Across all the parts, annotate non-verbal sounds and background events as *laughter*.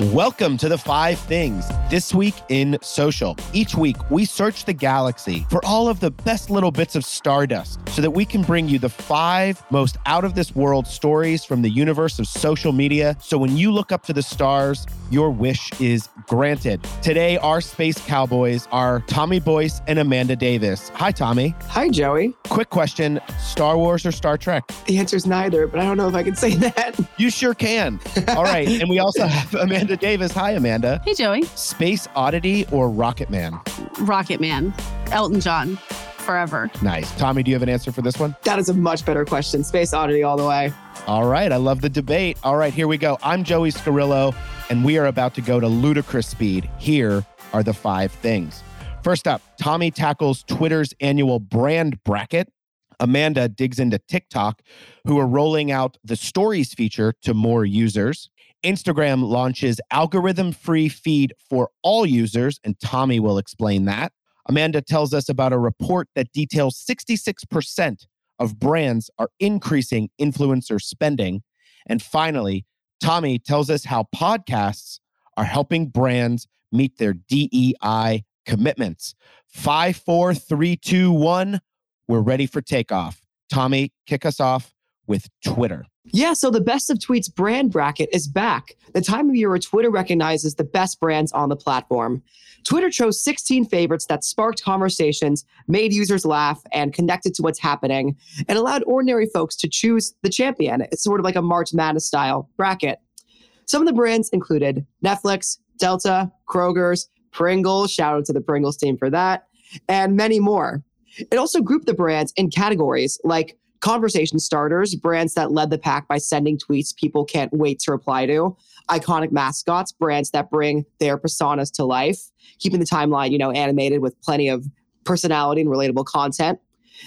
Welcome to the five things this week in social. Each week, we search the galaxy for all of the best little bits of stardust so that we can bring you the five most out of this world stories from the universe of social media. So when you look up to the stars, your wish is granted. Today, our space cowboys are Tommy Boyce and Amanda Davis. Hi, Tommy. Hi, Joey. Quick question Star Wars or Star Trek? The answer is neither, but I don't know if I can say *laughs* that. You sure can. All right. and we also *laughs* have Amanda Davis. Hi, Amanda. Hey, Joey. Space Oddity or Rocket Man? Rocket Man. Elton John. Forever. Nice. Tommy, do you have an answer for this one? That is a much better question. Space Oddity all the way. All right. I love the debate. All right. Here we go. I'm Joey Scarillo, and we are about to go to ludicrous speed. Here are the five things. First up, Tommy tackles Twitter's annual brand bracket. Amanda digs into TikTok, who are rolling out the stories feature to more users. Instagram launches algorithm free feed for all users, and Tommy will explain that. Amanda tells us about a report that details 66% of brands are increasing influencer spending. And finally, Tommy tells us how podcasts are helping brands meet their DEI commitments. Five, four, three, two, one. We're ready for takeoff. Tommy, kick us off with Twitter. Yeah, so the best of tweets brand bracket is back. The time of year where Twitter recognizes the best brands on the platform. Twitter chose 16 favorites that sparked conversations, made users laugh, and connected to what's happening, and allowed ordinary folks to choose the champion. It's sort of like a March Madness style bracket. Some of the brands included Netflix, Delta, Kroger's, Pringles, shout out to the Pringles team for that, and many more. It also grouped the brands in categories like conversation starters, brands that led the pack by sending tweets people can't wait to reply to, iconic mascots, brands that bring their personas to life, keeping the timeline, you know, animated with plenty of personality and relatable content,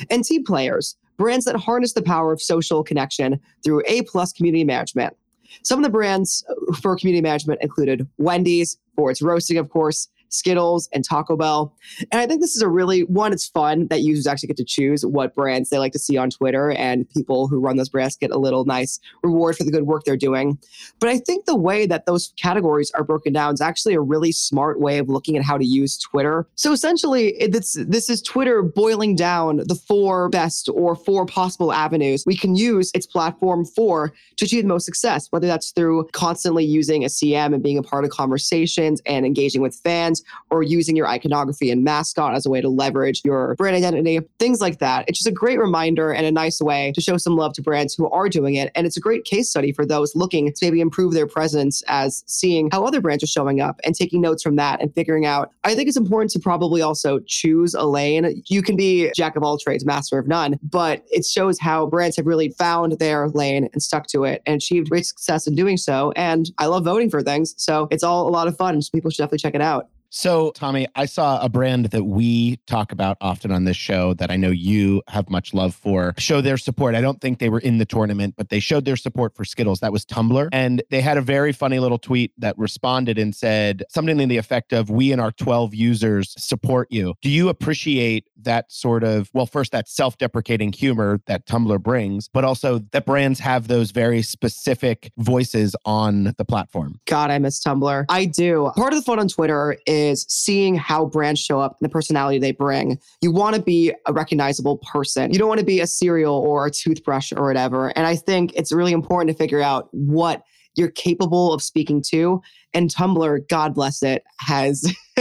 and team players, brands that harness the power of social connection through A plus community management. Some of the brands uh, for community management included Wendy's for its roasting, of course, Skittles, and Taco Bell. And I think this is a really one, it's fun that users actually get to choose what brands they like to see on Twitter, and people who run those brands get a little nice reward for the good work they're doing. But I think the way that those categories are broken down is actually a really smart way of looking at how to use Twitter. So essentially, it's, this is Twitter boiling down the four best or four possible avenues we can use its platform for to achieve the most success, whether that's through constantly using a CM and being a part of conversations and engaging with fans or using your iconography and mascot as a way to leverage your brand identity, things like that. It's just a great reminder and a nice way to show some love to brands who are doing it. And it's a great case study for those looking to maybe improve their presence as seeing how other brands are showing up and taking notes from that and figuring out. I think it's important to probably also choose a lane. You can be jack of all trades, master of none, but it shows how brands have really found their lane and stuck to it and achieved great success in doing so. And I love voting for things. So it's all a lot of fun. So people should definitely check it out. So, Tommy, I saw a brand that we talk about often on this show that I know you have much love for show their support. I don't think they were in the tournament, but they showed their support for Skittles. That was Tumblr. And they had a very funny little tweet that responded and said something in the effect of, We and our 12 users support you. Do you appreciate that sort of, well, first, that self deprecating humor that Tumblr brings, but also that brands have those very specific voices on the platform? God, I miss Tumblr. I do. Part of the fun on Twitter is is seeing how brands show up and the personality they bring. You want to be a recognizable person. You don't want to be a cereal or a toothbrush or whatever. And I think it's really important to figure out what you're capable of speaking to. And Tumblr, God bless it, has *laughs*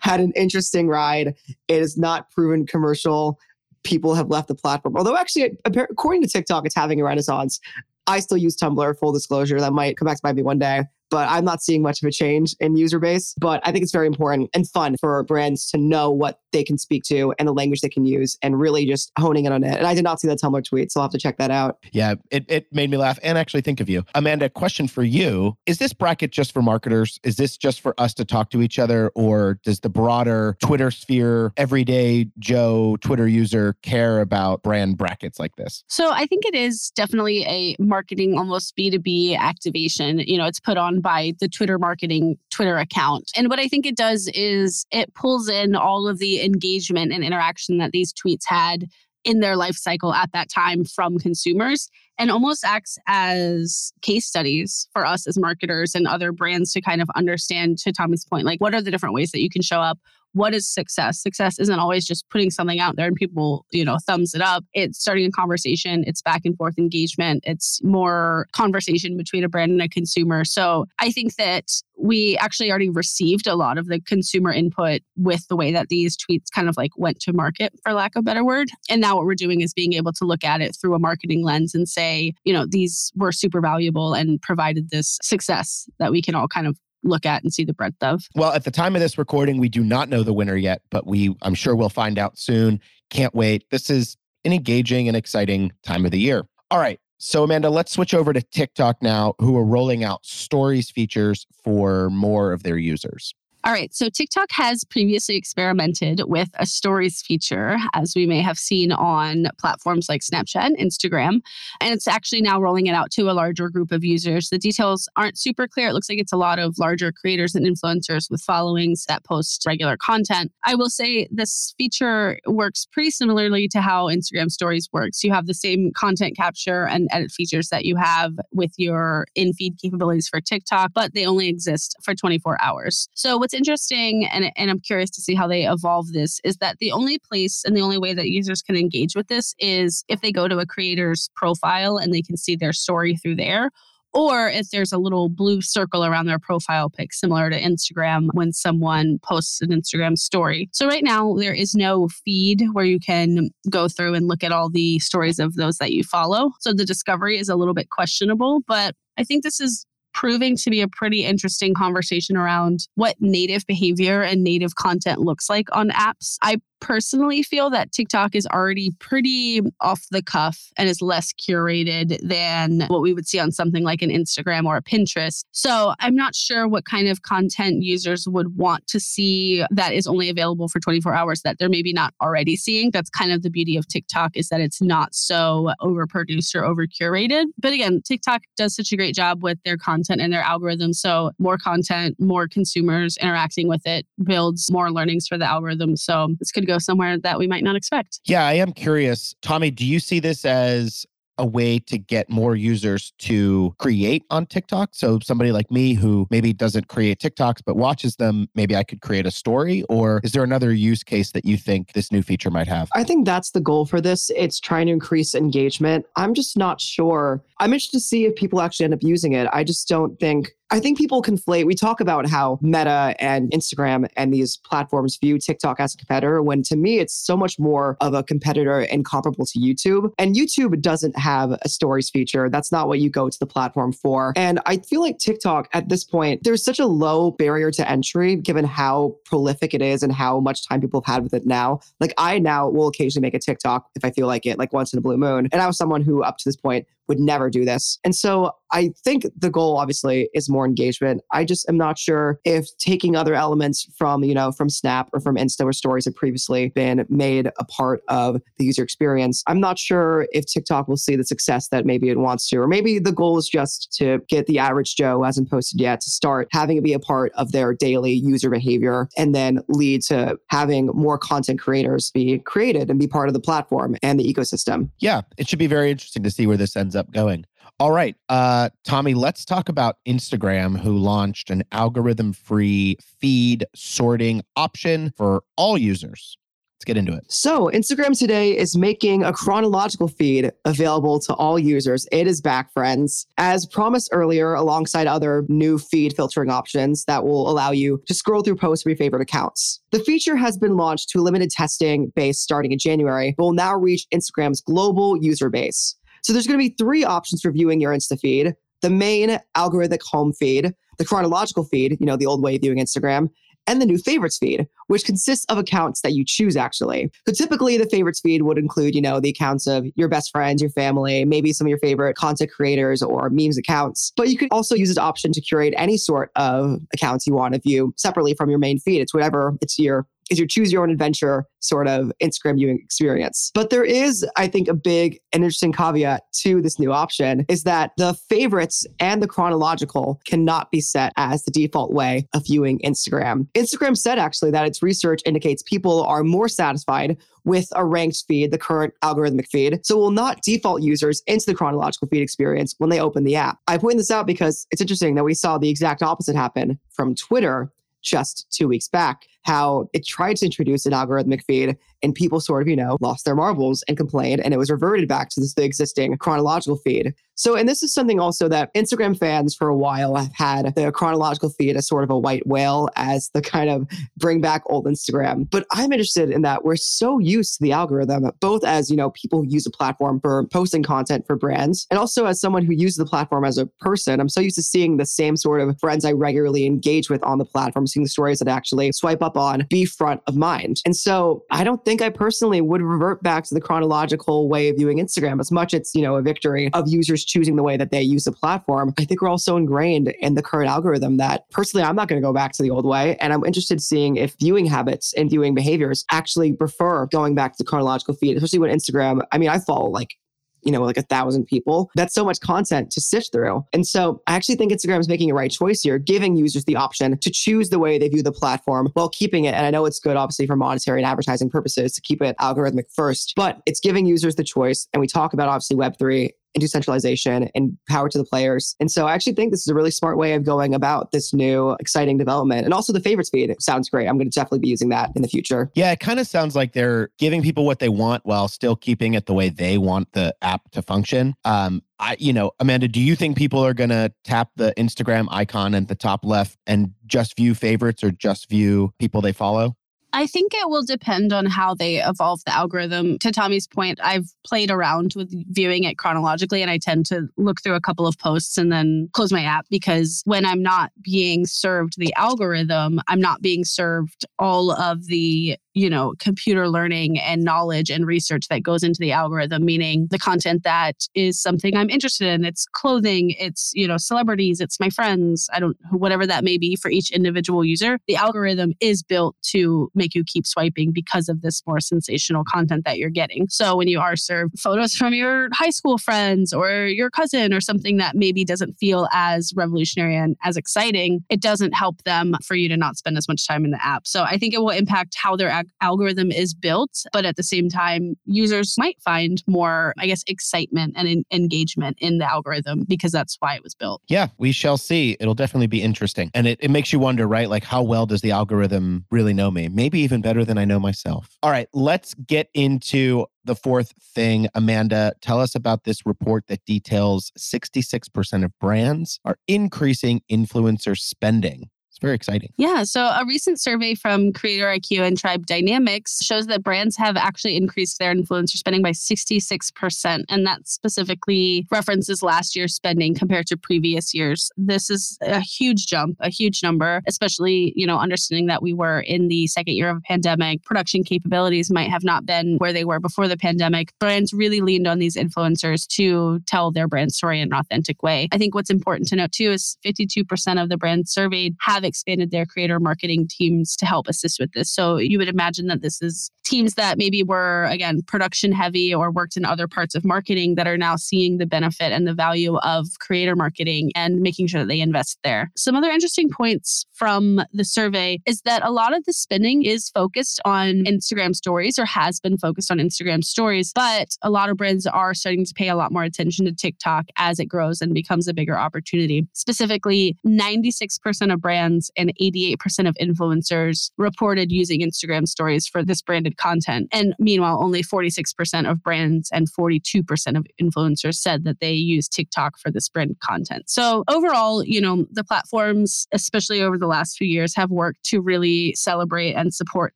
had an interesting ride. It is not proven commercial. People have left the platform. Although, actually, according to TikTok, it's having a renaissance. I still use Tumblr, full disclosure. That might come back to bite me one day but I'm not seeing much of a change in user base. But I think it's very important and fun for brands to know what they can speak to and the language they can use and really just honing in on it. And I did not see that Tumblr tweet, so I'll have to check that out. Yeah, it, it made me laugh and actually think of you. Amanda, question for you. Is this bracket just for marketers? Is this just for us to talk to each other? Or does the broader Twitter sphere, everyday Joe Twitter user care about brand brackets like this? So I think it is definitely a marketing, almost B2B activation. You know, it's put on by the Twitter marketing Twitter account. And what I think it does is it pulls in all of the engagement and interaction that these tweets had in their life cycle at that time from consumers and almost acts as case studies for us as marketers and other brands to kind of understand, to Tommy's point, like what are the different ways that you can show up? What is success? Success isn't always just putting something out there and people, you know, thumbs it up. It's starting a conversation, it's back and forth engagement, it's more conversation between a brand and a consumer. So I think that we actually already received a lot of the consumer input with the way that these tweets kind of like went to market, for lack of a better word. And now what we're doing is being able to look at it through a marketing lens and say, you know, these were super valuable and provided this success that we can all kind of look at and see the breadth of. Well, at the time of this recording, we do not know the winner yet, but we I'm sure we'll find out soon. Can't wait. This is an engaging and exciting time of the year. All right. So, Amanda, let's switch over to TikTok now, who are rolling out stories features for more of their users. All right. So TikTok has previously experimented with a stories feature, as we may have seen on platforms like Snapchat and Instagram. And it's actually now rolling it out to a larger group of users. The details aren't super clear. It looks like it's a lot of larger creators and influencers with followings that post regular content. I will say this feature works pretty similarly to how Instagram stories works. You have the same content capture and edit features that you have with your in feed capabilities for TikTok, but they only exist for 24 hours. So, what's interesting, and, and I'm curious to see how they evolve this, is that the only place and the only way that users can engage with this is if they go to a creator's profile and they can see their story through there or if there's a little blue circle around their profile pic, similar to Instagram when someone posts an Instagram story. So, right now, there is no feed where you can go through and look at all the stories of those that you follow. So, the discovery is a little bit questionable, but I think this is proving to be a pretty interesting conversation around what native behavior and native content looks like on apps. I personally feel that TikTok is already pretty off the cuff and is less curated than what we would see on something like an Instagram or a Pinterest. So I'm not sure what kind of content users would want to see that is only available for 24 hours that they're maybe not already seeing. That's kind of the beauty of TikTok is that it's not so overproduced or over curated. But again, TikTok does such a great job with their content and their algorithm. So more content, more consumers interacting with it builds more learnings for the algorithm. So this could go somewhere that we might not expect. Yeah, I am curious. Tommy, do you see this as a way to get more users to create on TikTok. So, somebody like me who maybe doesn't create TikToks but watches them, maybe I could create a story? Or is there another use case that you think this new feature might have? I think that's the goal for this. It's trying to increase engagement. I'm just not sure. I'm interested to see if people actually end up using it. I just don't think I think people conflate. We talk about how Meta and Instagram and these platforms view TikTok as a competitor, when to me, it's so much more of a competitor and comparable to YouTube. And YouTube doesn't have a stories feature. That's not what you go to the platform for. And I feel like TikTok at this point, there's such a low barrier to entry given how prolific it is and how much time people have had with it now. Like I now will occasionally make a TikTok if I feel like it, like once in a blue moon. And I was someone who up to this point would never do this. And so I think the goal obviously is more engagement. I just am not sure if taking other elements from, you know, from Snap or from Insta where stories have previously been made a part of the user experience. I'm not sure if TikTok will see the success that maybe it wants to, or maybe the goal is just to get the average Joe hasn't posted yet to start having it be a part of their daily user behavior and then lead to having more content creators be created and be part of the platform and the ecosystem. Yeah, it should be very interesting to see where this ends up going. All right, uh, Tommy, let's talk about Instagram, who launched an algorithm free feed sorting option for all users. Let's get into it. So, Instagram today is making a chronological feed available to all users. It is back, friends. As promised earlier, alongside other new feed filtering options that will allow you to scroll through posts from your favorite accounts. The feature has been launched to a limited testing base starting in January, but will now reach Instagram's global user base. So there's going to be three options for viewing your Insta feed the main algorithmic home feed, the chronological feed, you know, the old way of viewing Instagram, and the new favorites feed, which consists of accounts that you choose actually. So typically the favorites feed would include, you know, the accounts of your best friends, your family, maybe some of your favorite content creators or memes accounts. But you could also use this option to curate any sort of accounts you want to view separately from your main feed. It's whatever, it's your is your choose your own adventure sort of Instagram viewing experience. But there is, I think, a big and interesting caveat to this new option is that the favorites and the chronological cannot be set as the default way of viewing Instagram. Instagram said actually that its research indicates people are more satisfied with a ranked feed, the current algorithmic feed. So will not default users into the chronological feed experience when they open the app. I point this out because it's interesting that we saw the exact opposite happen from Twitter just two weeks back, how it tried to introduce an algorithmic feed and people sort of, you know, lost their marbles and complained, and it was reverted back to this, the existing chronological feed. So, and this is something also that Instagram fans for a while have had the chronological feed as sort of a white whale as the kind of bring back old Instagram. But I'm interested in that we're so used to the algorithm, both as, you know, people who use a platform for posting content for brands, and also as someone who uses the platform as a person. I'm so used to seeing the same sort of friends I regularly engage with on the platform, seeing the stories that actually swipe up on be front of mind. And so I don't think I personally would revert back to the chronological way of viewing Instagram as much as it's, you know, a victory of users choosing the way that they use the platform. I think we're all so ingrained in the current algorithm that personally, I'm not going to go back to the old way. And I'm interested in seeing if viewing habits and viewing behaviors actually prefer going back to the chronological feed, especially when Instagram, I mean, I follow like you know, like a thousand people. That's so much content to sift through. And so I actually think Instagram is making a right choice here, giving users the option to choose the way they view the platform while keeping it. And I know it's good, obviously, for monetary and advertising purposes to keep it algorithmic first, but it's giving users the choice. And we talk about obviously Web3 and decentralization and power to the players. And so I actually think this is a really smart way of going about this new exciting development. And also the favorites speed sounds great. I'm going to definitely be using that in the future. Yeah, it kind of sounds like they're giving people what they want while still keeping it the way they want the app to function. Um, I, you know, Amanda, do you think people are going to tap the Instagram icon at the top left and just view favorites or just view people they follow? I think it will depend on how they evolve the algorithm. To Tommy's point, I've played around with viewing it chronologically, and I tend to look through a couple of posts and then close my app because when I'm not being served the algorithm, I'm not being served all of the you know, computer learning and knowledge and research that goes into the algorithm, meaning the content that is something I'm interested in. It's clothing, it's, you know, celebrities, it's my friends, I don't, whatever that may be for each individual user. The algorithm is built to make you keep swiping because of this more sensational content that you're getting. So when you are served photos from your high school friends or your cousin or something that maybe doesn't feel as revolutionary and as exciting, it doesn't help them for you to not spend as much time in the app. So I think it will impact how they're algorithm is built. But at the same time, users might find more, I guess, excitement and in- engagement in the algorithm because that's why it was built. Yeah, we shall see. It'll definitely be interesting. And it, it makes you wonder, right? Like, how well does the algorithm really know me? Maybe even better than I know myself. All right, let's get into the fourth thing. Amanda, tell us about this report that details 66% of brands are increasing influencer spending. It's very exciting. Yeah. So, a recent survey from Creator IQ and Tribe Dynamics shows that brands have actually increased their influencer spending by 66%. And that specifically references last year's spending compared to previous years. This is a huge jump, a huge number, especially, you know, understanding that we were in the second year of a pandemic. Production capabilities might have not been where they were before the pandemic. Brands really leaned on these influencers to tell their brand story in an authentic way. I think what's important to note too is 52% of the brands surveyed have expanded their creator marketing teams to help assist with this. So you would imagine that this is teams that maybe were, again, production heavy or worked in other parts of marketing that are now seeing the benefit and the value of creator marketing and making sure that they invest there. Some other interesting points from the survey is that a lot of the spending is focused on Instagram stories or has been focused on Instagram stories, but a lot of brands are starting to pay a lot more attention to TikTok as it grows and becomes a bigger opportunity. Specifically, 96% of brands and 88% of influencers reported using Instagram stories for this branded content. And meanwhile, only 46% of brands and 42% of influencers said that they use TikTok for this brand content. So overall, you know, the platforms, especially over the last few years, have worked to really celebrate and support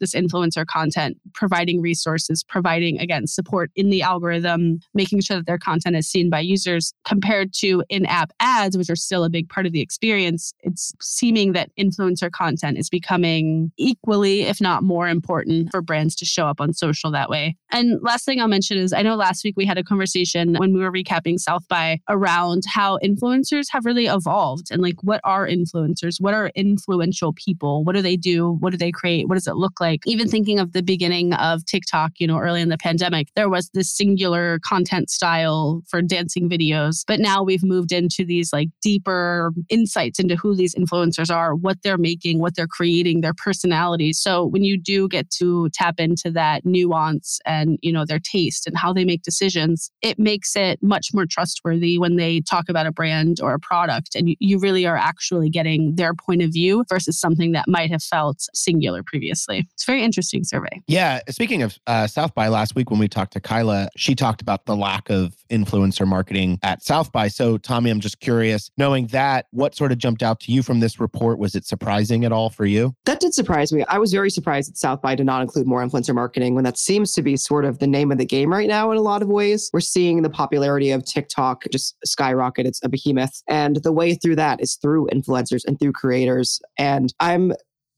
this influencer content, providing resources, providing, again, support in the algorithm, making sure that their content is seen by users compared to in app ads, which are still a big part of the experience. It's seeming that influencer content is becoming equally, if not more important for brands to show up on social that way. And last thing I'll mention is I know last week we had a conversation when we were recapping South by around how influencers have really evolved and like what are influencers? What are influential people? What do they do? What do they create? What does it look like? Even thinking of the beginning of TikTok, you know, early in the pandemic, there was this singular content style for dancing videos. But now we've moved into these like deeper insights into who these influencers are, what they're making, what they're creating, their personalities. So when you do get to tap into that nuance and, you know, their taste and how they make decisions, it makes it much more trustworthy when they talk about a brand or a product and you really are actually getting their point of view versus something that might have felt singular previously. It's very interesting survey. Yeah. Speaking of uh, South by last week when we talked to Kyla, she talked about the lack of influencer marketing at South by. So, Tommy, I'm just curious, knowing that, what sort of jumped out to you from this report? Was it surprising at all for you? That did surprise me. I was very surprised that South by did not include more influencer marketing when that seems to be sort of the name of the game right now in a lot of ways. We're seeing the popularity of TikTok just skyrocket. It's a behemoth. And the way through that is through influencers and through creators. And I'm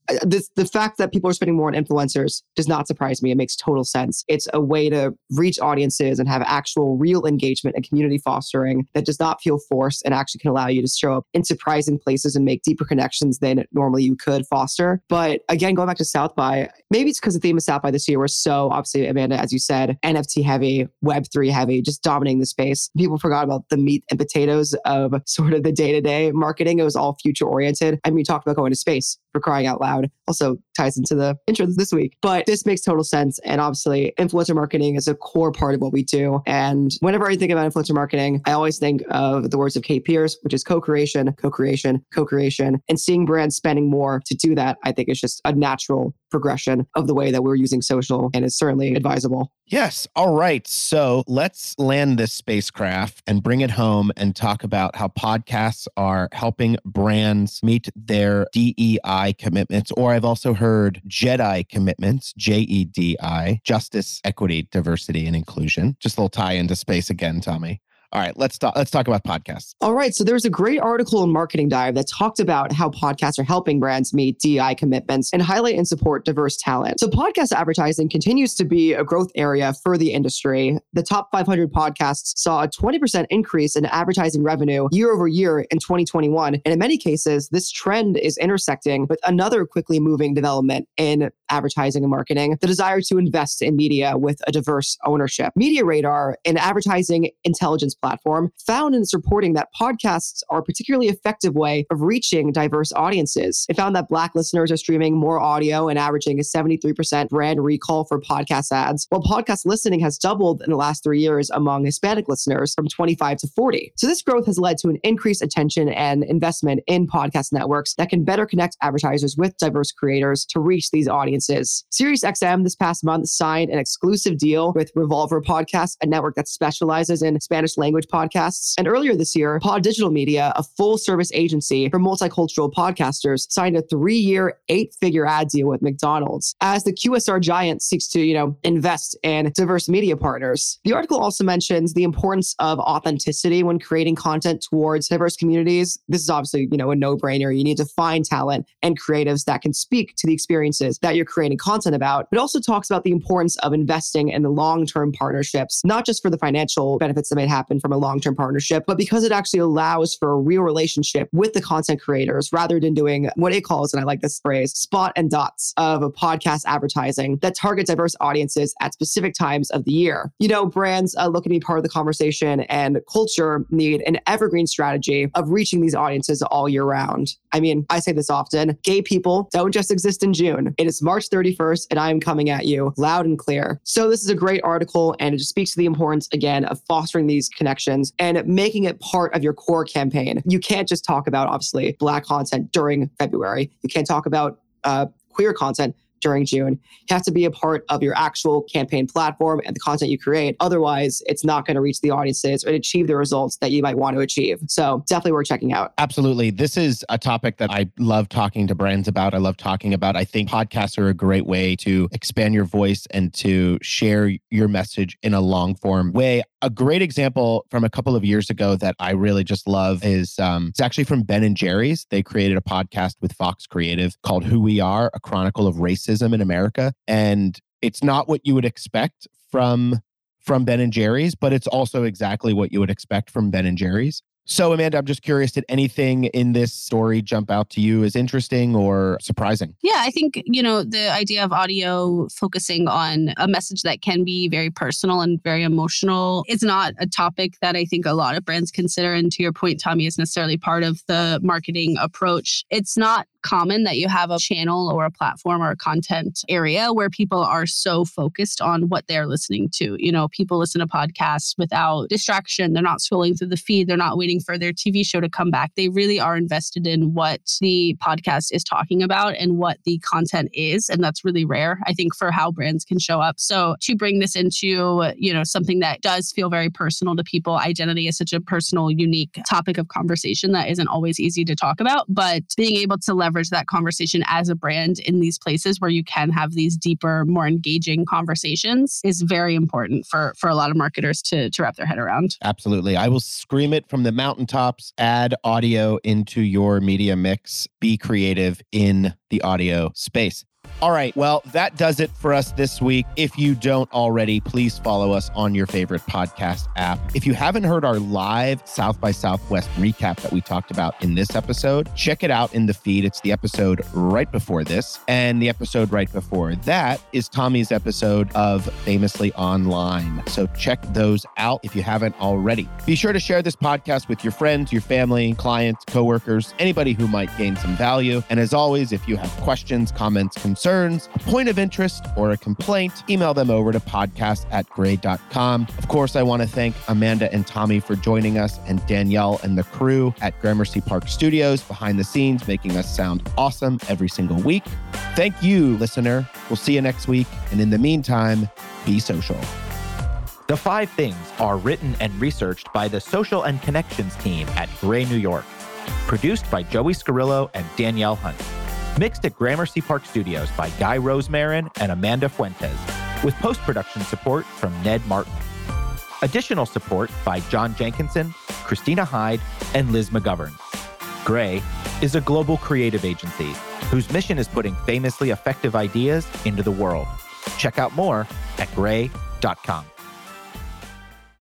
Uh, this, the fact that people are spending more on influencers does not surprise me. It makes total sense. It's a way to reach audiences and have actual real engagement and community fostering that does not feel forced and actually can allow you to show up in surprising places and make deeper connections than normally you could foster. But again, going back to South by, maybe it's because the theme of South by this year was so obviously, Amanda, as you said, NFT heavy, Web3 heavy, just dominating the space. People forgot about the meat and potatoes of *laughs* sort of the day to day marketing. It was all future oriented. I mean, we talked about going to space for crying out loud cloud also ties into the intro this week. But this makes total sense. And obviously, influencer marketing is a core part of what we do. And whenever I think about influencer marketing, I always think of the words of Kate Pierce, which is co creation, co creation, co creation. And seeing brands spending more to do that, I think is just a natural progression of the way that we're using social and it's certainly advisable. Yes. All right. So let's land this spacecraft and bring it home and talk about how podcasts are helping brands meet their DEI commitments, or I've also heard JEDI commitments, J E D I, justice, equity, diversity, and inclusion. Just a little tie into space again, Tommy. All right, let's talk. Let's talk about podcasts. All right, so there's a great article in Marketing Dive that talked about how podcasts are helping brands meet DI commitments and highlight and support diverse talent. So podcast advertising continues to be a growth area for the industry. The top 500 podcasts saw a 20% increase in advertising revenue year over year in 2021, and in many cases, this trend is intersecting with another quickly moving development in advertising and marketing: the desire to invest in media with a diverse ownership. Media Radar, an advertising intelligence platform, found in its reporting that podcasts are a particularly effective way of reaching diverse audiences. It found that Black listeners are streaming more audio and averaging a 73% brand recall for podcast ads, while podcast listening has doubled in the last three years among Hispanic listeners from 25 to 40. So this growth has led to an increased attention and investment in podcast networks that can better connect advertisers with diverse creators to reach these audiences. SiriusXM this past month signed an exclusive deal with Revolver Podcast, a network that specializes in Spanish language language podcasts. And earlier this year, Pod Digital Media, a full service agency for multicultural podcasters, signed a three year, eight figure ad deal with McDonald's as the QSR giant seeks to, you know, invest in diverse media partners. The article also mentions the importance of authenticity when creating content towards diverse communities. This is obviously, you know, a no brainer. You need to find talent and creatives that can speak to the experiences that you're creating content about. It also talks about the importance of investing in the long term partnerships, not just for the financial benefits that may happen from a long term partnership, but because it actually allows for a real relationship with the content creators rather than doing what it calls, and I like this phrase, spot and dots of a podcast advertising that target diverse audiences at specific times of the year. You know, brands uh, looking to be part of the conversation and culture need an evergreen strategy of reaching these audiences all year round. I mean, I say this often gay people don't just exist in June. It is March 31st, and I am coming at you loud and clear. So, this is a great article, and it just speaks to the importance, again, of fostering these connections and making it part of your core campaign. You can't just talk about, obviously, Black content during February. You can't talk about uh, queer content during June. You have to be a part of your actual campaign platform and the content you create. Otherwise, it's not going to reach the audiences or achieve the results that you might want to achieve. So definitely worth checking out. Absolutely. This is a topic that I love talking to brands about. I love talking about. I think podcasts are a great way to expand your voice and to share your message in a long form way. A great example from a couple of years ago that I really just love is um, it's actually from Ben and Jerry's. They created a podcast with Fox Creative called Who We Are, a chronicle of racism in America. And it's not what you would expect from from Ben and Jerry's, but it's also exactly what you would expect from Ben and Jerry's. So, Amanda, I'm just curious did anything in this story jump out to you as interesting or surprising? Yeah, I think, you know, the idea of audio focusing on a message that can be very personal and very emotional is not a topic that I think a lot of brands consider. And to your point, Tommy, is necessarily part of the marketing approach. It's not common that you have a channel or a platform or a content area where people are so focused on what they're listening to. You know, people listen to podcasts without distraction. They're not scrolling through the feed. They're not waiting for their TV show to come back. They really are invested in what the podcast is talking about and what the content is. And that's really rare, I think, for how brands can show up. So to bring this into, you know, something that does feel very personal to people, identity is such a personal, unique topic of conversation that isn't always easy to talk about. But being able to leverage leverage that conversation as a brand in these places where you can have these deeper, more engaging conversations is very important for for a lot of marketers to to wrap their head around. Absolutely. I will scream it from the mountaintops. Add audio into your media mix. Be creative in the audio space. All right. Well, that does it for us this week. If you don't already, please follow us on your favorite podcast app. If you haven't heard our live South by Southwest recap that we talked about in this episode, check it out in the feed. It's the episode right before this. And the episode right before that is Tommy's episode of Famously Online. So check those out if you haven't already. Be sure to share this podcast with your friends, your family, clients, coworkers, anybody who might gain some value. And as always, if you have questions, comments, concerns, concerns, a point of interest, or a complaint, email them over to podcast at grey.com. Of course, I want to thank Amanda and Tommy for joining us and Danielle and the crew at Gramercy Park Studios behind the scenes, making us sound awesome every single week. Thank you, listener. We'll see you next week. And in the meantime, be social. The five things are written and researched by the social and connections team at Grey New York. Produced by Joey Scarillo and Danielle Hunt. Mixed at Gramercy Park Studios by Guy Rosemarin and Amanda Fuentes, with post production support from Ned Martin. Additional support by John Jenkinson, Christina Hyde, and Liz McGovern. Grey is a global creative agency whose mission is putting famously effective ideas into the world. Check out more at grey.com.